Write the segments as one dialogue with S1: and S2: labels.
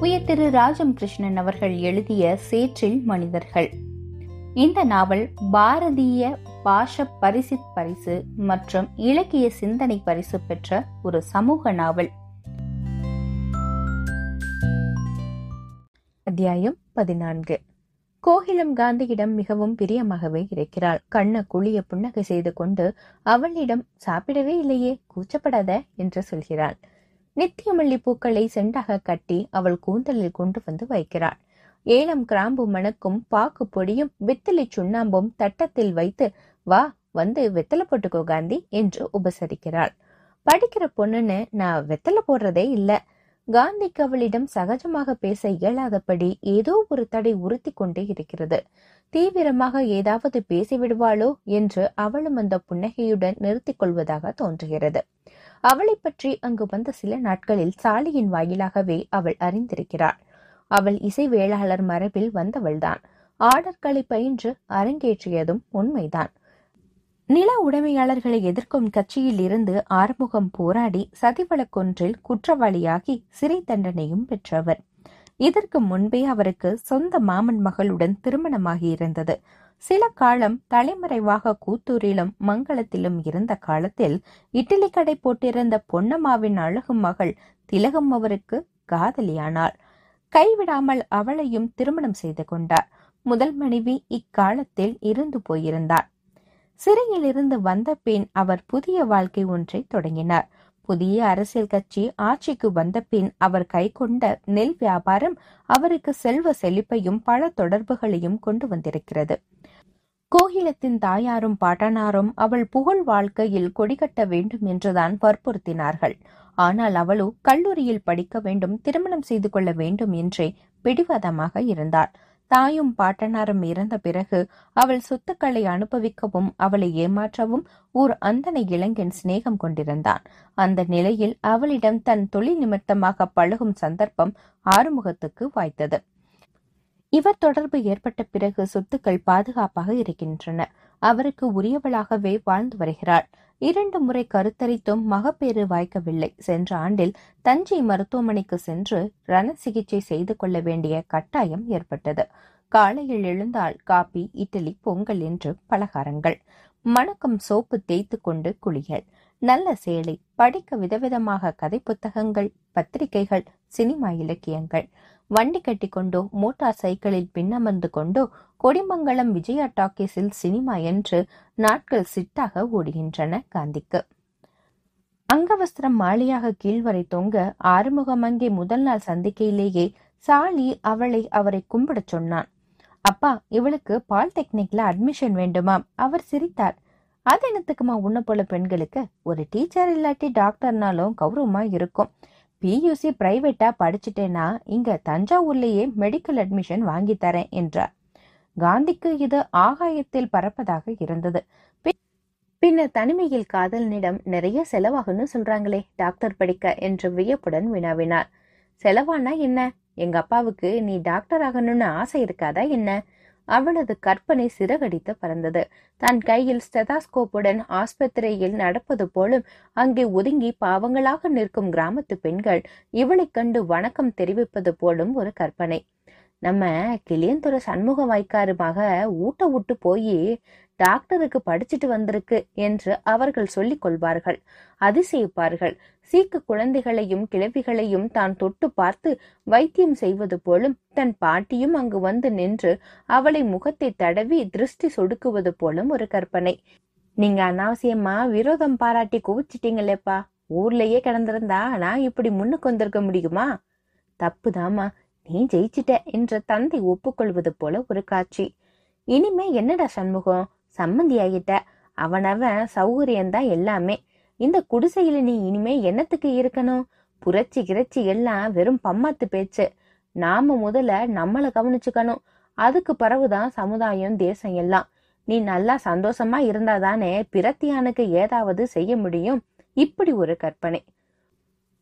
S1: உயர் திரு ராஜம் கிருஷ்ணன் அவர்கள் எழுதிய சேற்றில் மனிதர்கள். இந்த நாவல் பாரதிய பாஷ பரிசித் பரிசு மற்றும் இலக்கிய சிந்தனை பரிசு பெற்ற ஒரு சமூக நாவல். அத்தியாயம் பதினான்கு. கோகிலம் காந்தியிடம் மிகவும் பிரியமாகவே இருக்கிறாள். கண்ண குழிய புன்னகை செய்து கொண்டு அவளிடம் சாப்பிடவே இல்லையே கூச்சப்படாத என்று சொல்கிறாள். நித்தியமல்லி பூக்களை செண்டாக கட்டி அவள் கூந்தலில் கொண்டு வந்து வைக்கிறாள். ஏலம் கிராம்பு மணக்கும் பாக்கு பொடியும் வெத்தலை சுண்ணாம்பும் தட்டத்தில் வைத்து வா வந்து வெத்தலை போட்டுக்கோ காந்தி என்று உபசரிக்கிறாள். படிக்கிற பொண்ணுன்னு நான் வெத்தலை போடுறதே இல்ல. காந்திக்கு அவளிடம் சகஜமாக பேச இயலாதபடி ஏதோ ஒரு தடை உறுத்தி கொண்டே இருக்கிறது. தீவிரமாக ஏதாவது பேசிவிடுவாளோ என்று அவளும் அந்த புன்னகையுடன் நிறுத்திக் கொள்வதாக தோன்றுகிறது. அவளை பற்றி அங்கு வந்த சில நாட்களில் சாலியின் வாயிலாகவே அவள் அறிந்திருக்கிறாள். அவள் இசை வேளாளர் மரபில் வந்தவள்தான். ஆர்டர்களை பயின்று அரங்கேற்றியதும் உண்மைதான். நில உடைமையாளர்களை எதிர்க்கும் கட்சியில் இருந்து ஆறுமுகம் போராடி சதிவழக்கொன்றில் குற்றவாளியாகி சிறை தண்டனையும் பெற்றவர். இதற்கு முன்பே அவருக்கு சொந்த மாமன் மகளுடன் திருமணமாகியிருந்தது. சில காலம் தலைமறைவாக கூத்தூரிலும் மங்களத்திலும் இருந்த காலத்தில் இட்லி கடை போட்டிருந்த பொன்னம்மாவின் அழகு மகள் திலகம் அவருக்கு காதலியானாள். கைவிடாமல் அவளையும் திருமணம் செய்து கொண்டார். முதல் மனைவி இக்காலத்தில் இருந்து போயிருந்தார். சிறையில் இருந்து வந்த பின் அவர் புதிய வாழ்க்கை ஒன்றை தொடங்கினார். புதிய அரசியல் கட்சி ஆட்சிக்கு வந்த பின் அவர் கைக்கொண்ட நெல் வியாபாரம் அவருக்கு செல்வ செழிப்பையும் பல தொடர்புகளையும் கொண்டு வந்திருக்கிறது. கோகிலத்தின் தாயாரும் பாட்டனாரும் அவள் புகழ் வாழ்க்கையில் கொடிகட்ட வேண்டும் என்றுதான் வற்புறுத்தினார்கள். ஆனால் அவளோ கல்லூரியில் படிக்க வேண்டும் திருமணம் செய்து கொள்ள வேண்டும் என்றே பிடிவாதமாக இருந்தாள் தாயும் பாட்டனாரும் இறந்த பிறகு அவள் சொத்துக்களை அனுபவிக்கவும் அவளை ஏமாற்றவும் ஓர் அந்தனை இளைஞன் சிநேகம் கொண்டிருந்தான். அந்த நிலையில் அவளிடம் தன் தொழில் நிமித்தமாக பழகும் சந்தர்ப்பம் ஆறுமுகத்துக்கு வாய்த்தது. இவர் தொடர்பு ஏற்பட்ட பிறகு சொத்துக்கள் பாதுகாப்பாக இருக்கின்றன. அவருக்கு உரியவளாகவே வாழ்ந்து வருகிறாள். இரண்டு முறை கருத்தரித்தும் மகப்பேறு வாய்க்கவில்லை. சென்ற ஆண்டில் தஞ்சை மருத்துவமனைக்கு சென்று ரண சிகிச்சை செய்து கொள்ள வேண்டிய கட்டாயம் ஏற்பட்டது. காலையில் எழுந்தால் காபி இட்லி பொங்கல் என்று பலகாரங்கள். மணக்கம் சோப்பு தேய்த்து கொண்டு குளியல். நல்ல சேலை படிக்க விதவிதமாக கதை புத்தகங்கள் பத்திரிகைகள் சினிமா இலக்கியங்கள். வண்டி கட்டிக்கொண்டோ மோட்டார் சைக்கிளில் பின்னமர்ந்து கொண்டோ கொடிமங்கலம் விஜயா டாக்கீஸில் சினிமா என்று நாட்கள் சிட்டாக ஓடுகின்றன காந்திக்கு. அங்கவஸ்திரம் மாலையாக கீழ்வரை தொங்க ஆறுமுகம் அங்கே முதல் நாள் சந்திக்கையிலேயே சாலி அவளை அவரை கும்பிடச் சொன்னான். அப்பா இவளுக்கு பாலிடெக்னிக்ல அட்மிஷன் வேண்டுமாம் அவர் சிரித்தார். அது என்னத்துக்குமா உன்ன போல பெண்களுக்கு? ஒரு டீச்சர் இல்லாட்டி டாக்டர்னாலும் கௌரவமா இருக்கும். பியூசி பிரைவேட்டா படிச்சுட்டேன்னா இங்க தஞ்சாவூர்லேயே மெடிக்கல் அட்மிஷன் வாங்கி தரேன் என்றார். காந்திக்கு இது ஆகாயத்தில் பறப்பதாக இருந்தது. பின்னர் தனிமையில் காதலனிடம் நிறைய செலவாகுன்னு சொல்றாங்களே டாக்டர் படிக்க என்று வியப்புடன் வினாவினார். செலவானா என்ன? எங்க அப்பாவுக்கு நீ டாக்டர் ஆகணும்னு ஆசை இருக்காதா என்ன? அவளது கற்பனை சிறகடித்து பறந்தது. தன் கையில் ஸ்டெதாஸ்கோப்புடன் ஆஸ்பத்திரியில் நடப்பது போலும் அங்கே ஒதுங்கி பாவங்களாக நிற்கும் கிராமத்து பெண்கள் இவளைக் கண்டு வணக்கம் தெரிவிப்பது போலும் ஒரு கற்பனை. நம்ம கிளியந்துறை சண்முக வாய்க்காருமாக ஊட்ட விட்டு போய் டாக்டருக்கு படிச்சுட்டு வந்திருக்கு என்று அவர்கள் சொல்லிக் கொள்வார்கள். அதிசயிப்பார்கள். சீக்கு குழந்தைகளையும் கிழவிகளையும் தான் தொட்டு பார்த்து வைத்தியம் செய்வது போலும் தன் பாட்டியும் அங்கு வந்து நின்று அவளை முகத்தை தடவி திருஷ்டி சொடுக்குவது போலும் ஒரு கற்பனை. நீங்க அனாவசியமா விரோதம் பாராட்டி குவிச்சிட்டீங்களேப்பா. ஊர்லயே கிடந்திருந்தா நான் இப்படி முன்னுக்கு வந்திருக்க முடியுமா? தப்புதாமா நீ ஜெயிச்சிட்ட என்ற தந்தை ஒப்புக்கொள்வது போல ஒரு காட்சி. இனிமே என்னடா சண்முகம்? சம்மந்தி ஆகிட்ட அவனவன் சௌகரியம்தான் எல்லாமே. இந்த குடிசையில நீ இனிமே என்னத்துக்கு இருக்கணும்? புரட்சி கிரச்சி எல்லாம் வெறும் பம்மாத்து பேச்சு. நாம முதல்ல நம்மளை கவனிச்சுக்கணும். அதுக்கு பிறகுதான் சமுதாயம் தேசம் எல்லாம். நீ நல்லா சந்தோஷமா இருந்தாதானே பிரத்தியானுக்கு ஏதாவது செய்ய முடியும்? இப்படி ஒரு கற்பனை.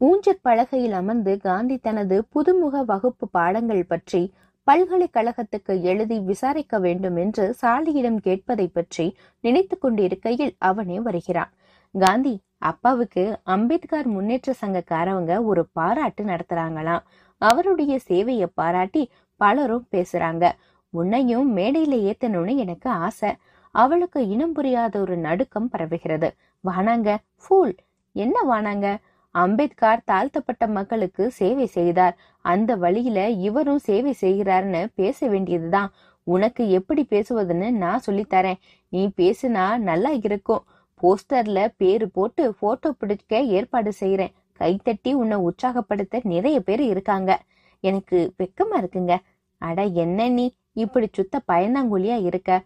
S1: ஊஞ்சற் பலகையில் அமர்ந்து காந்தி தனது புதுமுக வகுப்பு பாடங்கள் பற்றி பல்கலைக்கழகத்துக்கு எழுதி விசாரிக்க வேண்டும் என்று சாலியிடம் கேட்பதை பற்றி நினைத்து கொண்டிருக்கையில் அவனே வருகிறான். காந்தி அப்பாவுக்கு அம்பேத்கர் முன்னேற்ற சங்கக்காரவங்க ஒரு பாராட்டு நடத்துறாங்களாம். அவருடைய சேவையை பாராட்டி பலரும் பேசுறாங்க. உன்னையும் மேடையில ஏத்தணும்னு எனக்கு ஆசை. அவளுக்கு இனம் புரியாத ஒரு நடுக்கம் பரவுகிறது. வானாங்க ஃபூல் என்ன வானாங்க? அம்பேத்கர் தாழ்த்தப்பட்ட மக்களுக்கு சேவை செய்தார். அந்த வழியில இவரும் சேவை செய்கிறார்னு பேச வேண்டியதுதான். உனக்கு எப்படி பேசுவதுன்னு நான் சொல்லித்தரேன். நீ பேசுனா நல்லா இருக்கும். போஸ்டர்ல பேரு போட்டு போட்டோ பிடிக்க ஏற்பாடு செய்யறேன் கைத்தட்டி உன்னை உற்சாகப்படுத்த நிறைய பேர் இருக்காங்க. எனக்கு வெக்கமா இருக்குங்க. அட என்ன நீ? இப்படி சுத்த பயந்தாங்குழியா இருக்க?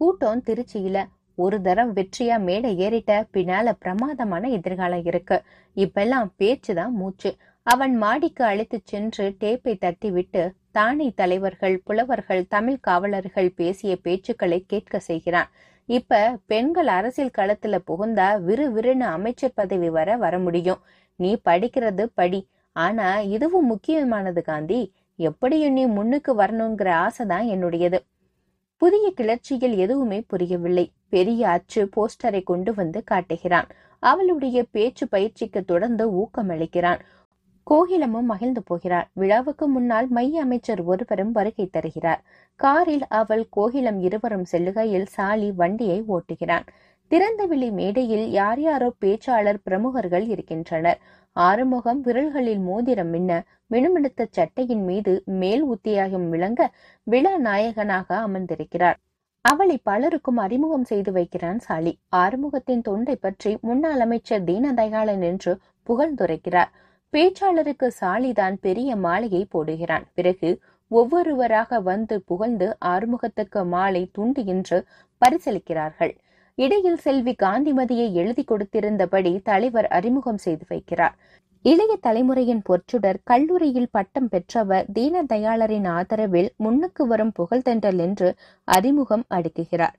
S1: கூட்டம் திருச்சியில. ஒரு தரம் வெற்றியா மேடை ஏறிட்ட பின்னால பிரமாதமான எதிர்காலம் இருக்கு. இப்பெல்லாம் பேச்சுதான் மூச்சு. அவன் மாடிக்கு அழைத்து சென்று டேப்பை தட்டி விட்டு தானே தலைவர்கள் புலவர்கள் தமிழ் காவலர்கள் பேசிய பேச்சுக்களை கேட்க செய்கிறான். இப்ப பெண்கள் அரசியல் களத்துல புகுந்தா விறுவிறுன்னு அமைச்சர் பதவி வர வர முடியும். நீ படிக்கிறது படி. ஆனா இதுவும் முக்கியமானது காந்தி. எப்படியும் நீ முன்னுக்கு வரணுங்கிற ஆசைதான் என்னுடையது. புதிய கிளர்ச்சியில் எதுவுமே புரியவில்லை. பெரிய அச்சு போஸ்டரை கொண்டு வந்து காட்டுகிறான். அவளுடைய பேச்சு பயிற்சிக்கு தொடர்ந்து ஊக்கமளிக்கிறான் கோகிலமும் மகிழ்ந்து போகிறார் விழாவுக்கு முன்னால் மைய அமைச்சர் ஒருவரும் வருகை தருகிறார். காரில் அவள் கோகிலம் இருவரும் செல்லுகையில் சாலி வண்டியை ஓட்டுகிறான். திறந்தவெளி மேடையில் யார் யாரோ பேச்சாளர் பிரமுகர்கள் இருக்கின்றனர். ஆறுமுகம் விரல்களில் மோதிரம் மின்ன மினுமிடுத்த சட்டையின் மீது மேல் உத்தியாகம் விளங்க விழா நாயகனாக அமர்ந்திருக்கிறார். அவளை பலருக்கும் அறிமுகம் செய்து வைக்கிறான் சாலி. ஆறுமுகத்தின் தொண்டை பற்றி முன்னாள் அமைச்சர் தீனதயாளன் என்று புகழ்ந்துரைக்கிறார் பேச்சாளருக்கு சாலிதான் பெரிய மாலையை போடுகிறான். பிறகு ஒவ்வொருவராக வந்து புகழ்ந்து ஆறுமுகத்துக்கு மாலை துண்டு என்று பரிசளிக்கிறார்கள். இடையில் செல்வி காந்திமதியை எழுதி கொடுத்திருந்தபடி தலைவர் அறிமுகம் செய்து வைக்கிறார். இளைய தலைமுறையின் பொற்சுடர் கல்லூரியில் பட்டம் பெற்றவர் தீனதயாளரின் ஆதரவில் முன்னுக்கு வரும் புகழ்தென்றல் என்று அறிமுகம் அடுக்குகிறார்.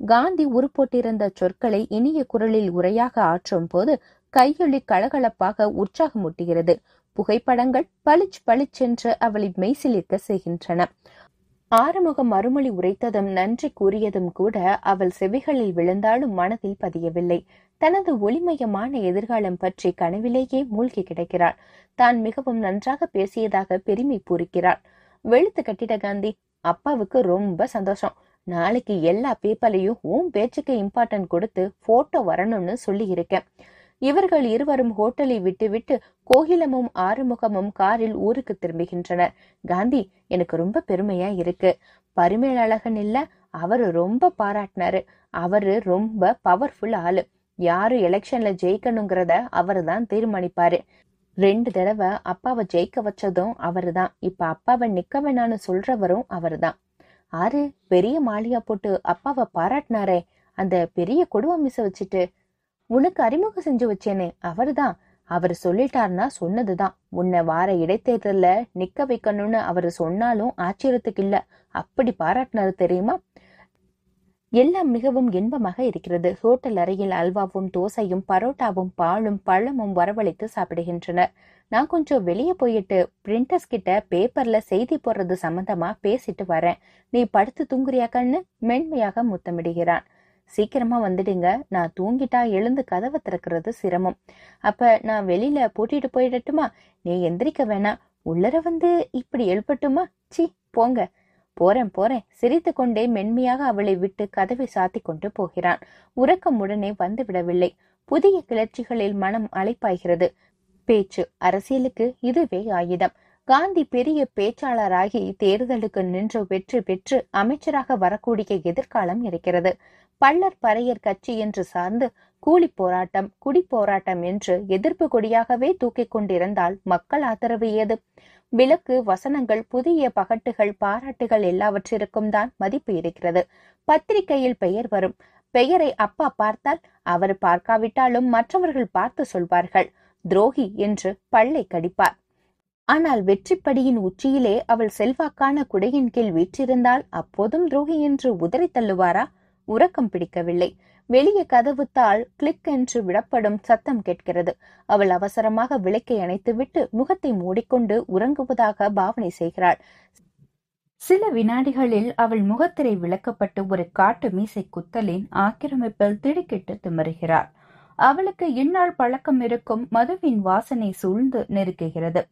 S1: காந்தி உருப்போட்டிருந்த சொற்களை இனிய குரலில் உரையாக ஆற்றும் போது கையொளி கலகலப்பாக உற்சாகமூட்டுகிறது. புகைப்படங்கள் பளிச் பளிச்சென்று அவளை மெய்சிலிருக்க செய்கின்றன. ஆறுமுகம் மறுமொழி உரைத்ததும் நன்றி கூறியதும் கூட அவள் செவிகளில் விழுந்தாலும் மனதில் பதியவில்லை. தனது ஒளிமயமான எதிர்காலம் பற்றி கனவிலேயே மூழ்கி கிடக்கிறாள். தான் மிகவும் நன்றாக பேசியதாக பெருமை பூரிக்கிறாள். வெளுத்து கட்டிட காந்தி அப்பாவுக்கு ரொம்ப சந்தோஷம். நாளைக்கு எல்லா பேப்பர்லையும் உன் பேச்சுக்கு இம்பார்ட்டன்ட் கொடுத்து போட்டோ வரணும்னு சொல்லி இருக்கேன் இவர்கள் இருவரும் ஹோட்டலை விட்டுவிட்டு கோகிலமும் ஆறுமுகமும் காரில் ஊருக்கு திரும்புகின்றனர். காந்தி எனக்கு ரொம்ப பெருமையா இருக்கு. பரிமேலழகன் இல்ல அவரு ரொம்ப பாராட்டினாரு. அவரு ரொம்ப பவர்ஃபுல் ஆளு. யாரு எலெக்ஷன்ல ஜெயிக்கணுங்கிறத அவரு தான் தீர்மானிப்பாரு. ரெண்டு தடவை அப்பாவை ஜெயிக்க வச்சதும் அவருதான் இப்ப அப்பாவை நிக்க வேணான்னு சொல்றவரும் அவருதான் ஆறு பெரிய மாளிகா போட்டு அப்பாவை பாராட்டினாரே. அந்த பெரிய குடும்பம் மிச வச்சுட்டு உனக்கு அறிமுகம் செஞ்சு வச்சேனே அவர்தான். அவர் சொல்லிட்டார்னா சொன்னதுதான். உன்னை வார இடைத்தேர்தல்ல நிக்க வைக்கணும்னு அவர் சொன்னாலும் ஆச்சரியத்துக்கு இல்ல. அப்படி பாராட்டினாரு தெரியுமா? எல்லாம் மிகவும் இன்பமாக இருக்கிறது. ஹோட்டல் அறையில் அல்வாவும் தோசையும் பரோட்டாவும் பாலும் பழமும் வரவழைத்து சாப்பிடுகின்றனர். நான் கொஞ்சம் வெளியே போயிட்டு பிரிண்டர்ஸ் கிட்ட பேப்பர்ல செய்தி போடுறது சம்பந்தமா பேசிட்டு வரேன். நீ படுத்து தூங்குறியா கண்ணு? மென்மையாக முத்தமிடுகிறான். சீக்கிரமா வந்துடுங்க. நான் தூங்கிட்டா எழுந்து கதவை திறக்கிறது சிரமம். அப்ப நான் வெளியில பூட்டிட்டு போயிடட்டுமா? நீ எந்திரிக்க வேணாம். உள்ளர வந்து இப்படி எழுப்பட்டுமா? சி போங்க. போறேன் போறேன். சிரித்து கொண்டே மென்மையாக அவளை விட்டு கதவை சாத்தி கொண்டு போகிறான். உறக்கம் உடனே வந்து விடவில்லை. புதிய கிளர்ச்சிகளில் மனம் அலைப்பாய்கிறது. பேச்சு அரசியலுக்கு இதுவே ஆயுதம். காந்தி பெரிய பேச்சாளராகி தேர்தலுக்கு நின்று வெற்றி பெற்று அமைச்சராக வரக்கூடிய எதிர்காலம் இருக்கிறது. பள்ளர் பறையர் கட்சி என்று சார்ந்து கூலி போராட்டம் குடி போராட்டம் என்று எதிர்ப்பு கொடியாகவே தூக்கிக் கொண்டிருந்தால் மக்கள் ஆதரவு ஏது? விளக்கு வசனங்கள் புதிய பகட்டுகள் பாராட்டுகள் எல்லாவற்றிற்கும் தான் மதிப்பு இருக்கிறது. பத்திரிகையில் பெயர் வரும். பெயரை அப்பா பார்த்தால் அவர் பார்க்காவிட்டாலும் மற்றவர்கள் பார்த்து சொல்வார்கள். துரோகி என்று பல்லை கடிப்பார். ஆனால் வெற்றிப்படியின் உச்சியிலே அவள் செல்வாக்கான குடையின் கீழ் வீற்றிருந்தால் அப்போதும் துரோகி என்று உதறி தள்ளுவாரா? உறக்கம் பிடிக்கவில்லை. வெளியே கதவு தாள் கிளிக் என்று விடப்படும் சத்தம் கேட்கிறது. அவள் அவசரமாக விளக்கை அணைத்துவிட்டு முகத்தை மூடிக்கொண்டு உறங்குவதாக பாவனை செய்கிறாள். சில வினாடிகளில் அவள் முகத்திரை விளக்கப்பட்டு ஒரு காட்டு மீசை குத்தலின் ஆக்கிரமிப்பில் திடுக்கிட்டு திமறுகிறாள் அவளுக்கு இந்நாள் பழக்கம் இருக்கும் மதுவின் வாசனை சூழ்ந்து நெருக்குகிறது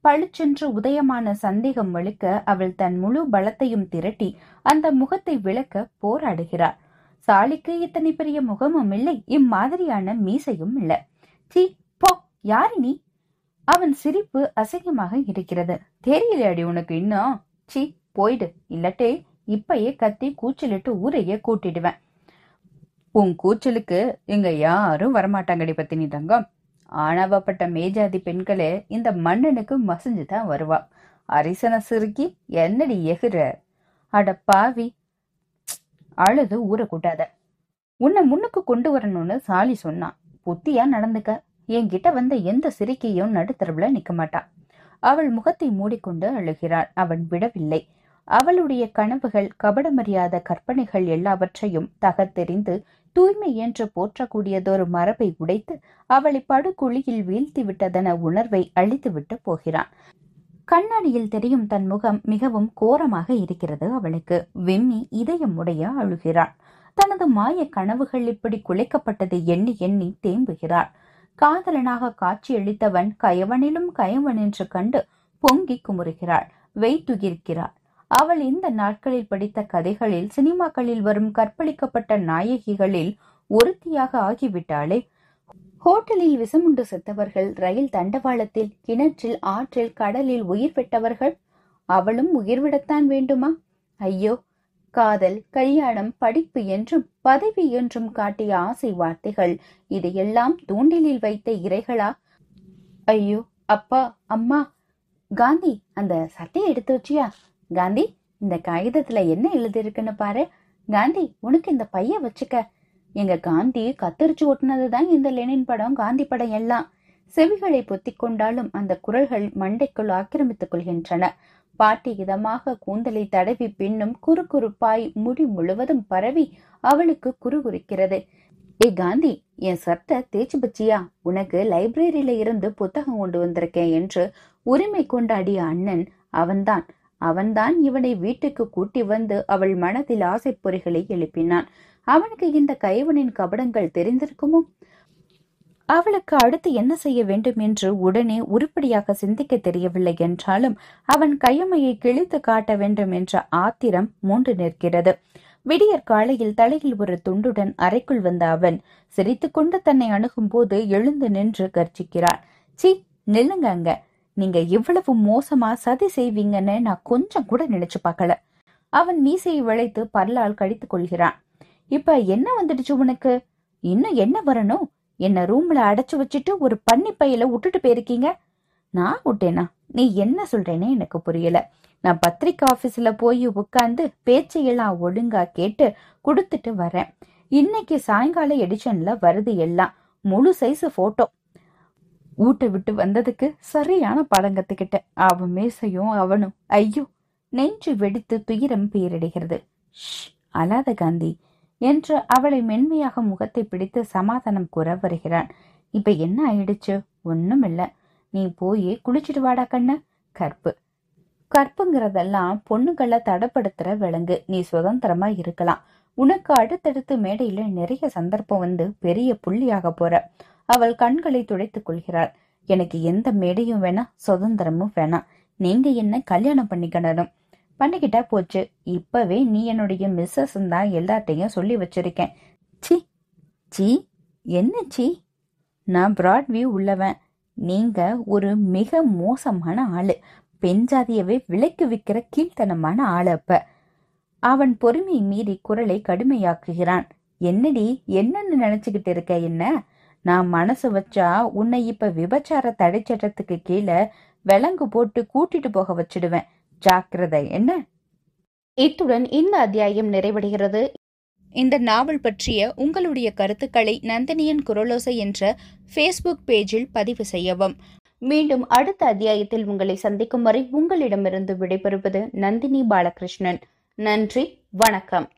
S2: பளிச்சென்று உதயமான சந்தேகம் வலுக்க அவள் தன் முழு பலத்தையும் திரட்டி அந்த முகத்தை விளக்க போராடுகிறாள். சாலிக்கு இத்தனை பெரிய முகமும் இல்லை இம்மாதிரியான மீசையும் இல்லை. சி போ யாரு நீ? அவன் சிரிப்பு அசிங்கமாக இருக்கிறது. தெரியலையாடி உனக்கு இன்னும்? சி போயிடு. இல்லட்டே இப்பயே கத்தி கூச்சலிட்டு ஊரையே கூட்டிடுவேன். உன் கூச்சலுக்கு இங்க யாரும் வரமாட்டாங்கடி பத்தினி தங்கம். ஆணவப்பட்ட மேஜாதி பெண்களே இந்த மன்னனுக்கு மசிஞ்சு தான் வருவா. அரிசனை சிறுக்கி என்னடி எகுற? அட பாவி. அழுது ஊற கூட்டாத. உன்னை முன்னுக்கு கொண்டு வரணும்னு சாலி சொன்னான். புத்தியா நடந்துக்க. என்கிட்ட வந்த எந்த சிரிக்கையும் நடுத்தரவுல நிக்க மாட்டான் அவள் முகத்தை மூடிக்கொண்டு அழுகிறாள். அவன் விடவில்லை. அவளுடைய கனவுகள் கபடமறியாத கற்பனைகள் எல்லாவற்றையும் தகத்தெறிந்து தூய்மை என்று போற்றக்கூடியதொரு மரபை உடைத்து அவளை படுகுழியில் வீழ்த்தி விட்டதென உணர்வை அழித்துவிட்டு போகிறான். கண்ணாடியில் தெரியும் தன் முகம் மிகவும் கோரமாக இருக்கிறது அவளுக்கு. விம்மி இதயம் உடைய அழுகிறாள். தனது மாய கனவுகள் இப்படி குலைக்கப்பட்டதை எண்ணி எண்ணி தேம்புகிறாள். காதலனாக காட்சியளித்தவன் கயவனிலும் கயவன் என்று கண்டு பொங்கி குமுறுகிறாள். வெய்துகிர்க்கிறாள் அவள் இந்த நாட்களில் படித்த கதைகளில் சினிமாக்களில் வரும் கற்பழிக்கப்பட்ட நாயகிகளில் ஒருத்தியாக ஆகிவிட்டாளே. ஹோட்டலில் விஷமுண்டு செத்தவர்கள் ரயில் தண்டவாளத்தில் கிணற்றில் ஆற்றில் கடலில் உயிர் பெற்றவர்கள் அவளும் உயிர் விடத்தான் வேண்டுமா? ஐயோ காதல் கல்யாணம் படிப்பு என்றும் பதவி என்றும் காட்டிய ஆசை வார்த்தைகள் இதையெல்லாம் தூண்டிலில் வைத்த இறைகளா ஐயோ அப்பா அம்மா காந்தி அந்த சட்டையை எடுத்து வச்சியா? காந்தி இந்த காகிதத்துல என்ன எழுதியிருக்குன்னு பாரு. காந்தி உனக்கு இந்த பைய வச்சுக்க. எங்க காந்தி கத்தரிச்சு ஒட்டினதுதான் இந்த லெனின் படம் காந்தி படம் எல்லாம். செவிகளை பொத்தி கொண்டாலும் அந்த குரல்கள் மண்டைக்குள் ஆக்கிரமித்துக் கொள்கின்றன. பாட்டி இதமாக கூந்தலை தடவி பின்னும் குறுகுறுப்பாய் முடி முழுவதும் பரவி அவளுக்கு குறுகுறுக்கிறது ஏ காந்தி என் சட்டை தேய்ச்சி பச்சியா? உனக்கு லைப்ரரியில இருந்து புத்தகம் கொண்டு வந்திருக்கேன் என்று உரிமை கொண்டாடிய அண்ணன் அவன்தான். அவன்தான் இவனை வீட்டுக்கு கூட்டி வந்து அவள் மனதில் ஆசைப்பொறிகளை எழுப்பினான். அவனுக்கு இந்த கைவனின் கபடங்கள் தெரிந்திருக்குமோ? அவளுக்கு அடுத்து என்ன செய்ய வேண்டும் என்று உடனே உருப்படியாக சிந்திக்க தெரியவில்லை என்றாலும் அவன் கையமையை கிழித்து காட்ட வேண்டும் என்ற ஆத்திரம் மூண்டு நிற்கிறது. விடியற் காலையில் தலையில் ஒரு துண்டுடன் அறைக்குள் வந்த அவன் சிரித்துக்கொண்டு தன்னை அணுகும் போது எழுந்து நின்று கர்ஜிக்கிறான். சி நில்லுங்க அங்க. நீங்க இவ்வளவு மோசமா சதி செய்வீங்கன்னு நான் கொஞ்சம் கூட நினைச்சு பார்க்கல. அவன் மீசையை விளைத்து பல்லால் கடித்துக் கொள்கிறான். இப்ப என்ன வந்துடுச்சு உனக்கு? இன்னும் என்ன வரணும்? என்ன ரூம்ல அடைச்சு வச்சுட்டு ஒரு பன்னி பையில விட்டுட்டு போயிருக்கீங்க? நான் விட்டேனா? நீ என்ன சொல்றேனே எனக்கு புரியல. நான் பத்திரிக்கை ஆபீஸ்ல போய் உட்கார்ந்து பேச்சையெல்லாம் ஒழுங்கா கேட்டு கொடுத்துட்டு வரேன். இன்னைக்கு சாயங்கால எடிஷன்ல வருது எல்லாம். முழு சைஸ் போட்டோ. ஊட்ட விட்டு வந்ததுக்கு சரியான படம் கத்துக்கிட்ட. அவன் மேசையும் அவனும் ஐயோ நெஞ்சு வெடித்து துயரம் பேரிடுகிறது. ஷ் அலாத காந்தி என்று அவளை மென்மையாக முகத்தை பிடித்து சமாதானம் கூற வருகிறான். இப்ப என்ன ஆயிடுச்சு? ஒன்னும் இல்ல நீ போய் குளிச்சுட்டு வாடா கண்ணு. கற்பு. கற்புங்கிறதெல்லாம் பொண்ணுகளை தடப்படுத்துற விலங்கு. நீ சுதந்திரமா இருக்கலாம். உனக்கு அடுத்தடுத்து மேடையில நிறைய சந்தர்ப்பம் வந்து பெரிய புள்ளியாக போற. அவள் கண்களை துடைத்துக் கொள்கிறாள். எனக்கு எந்த மேடையும் வேணாம் சுதந்திரமும் வேணாம் நீங்க என்ன கல்யாணம் பண்ணிக்கணும்? பண்ணிக்கிட்டா போச்சு. இப்பவே நீ என்னுடைய மிஸ்ஸஸ் தான் எல்லாத்தையும் சொல்லி வச்சிருக்கேன். சி சி என்ன சி நான் பிராட்வியூ உள்ளவன். நீங்க ஒரு மிக மோசமான ஆளு. பெண் ஜாதியவே விலைக்கு விற்கிற கீழ்த்தனமான ஆள் அப்ப. அவன் பொறுமை மீறி குரலை கடுமையாக்குகிறான். என்னடி என்னன்னு நினைச்சுக்கிட்டு இருக்க என்ன? நான் மனசு வச்சா உன்னை இப்ப விபச்சார தடை சட்டத்துக்கு கீழே விலங்கு போட்டு கூட்டிட்டு போக வச்சிடுவேன். ஜாக்கிரதை என்ன? இத்துடன் இந்த அத்தியாயம் நிறைவடைகிறது. இந்த நாவல் பற்றிய உங்களுடைய கருத்துக்களை நந்தினியன் குரலோசை என்ற ஃபேஸ்புக் பேஜில் பதிவு செய்யவும். மீண்டும் அடுத்த அத்தியாயத்தில் உங்களை சந்திக்கும் வரை உங்களிடமிருந்து விடைபெறுவது நந்தினி பாலகிருஷ்ணன். நன்றி வணக்கம்.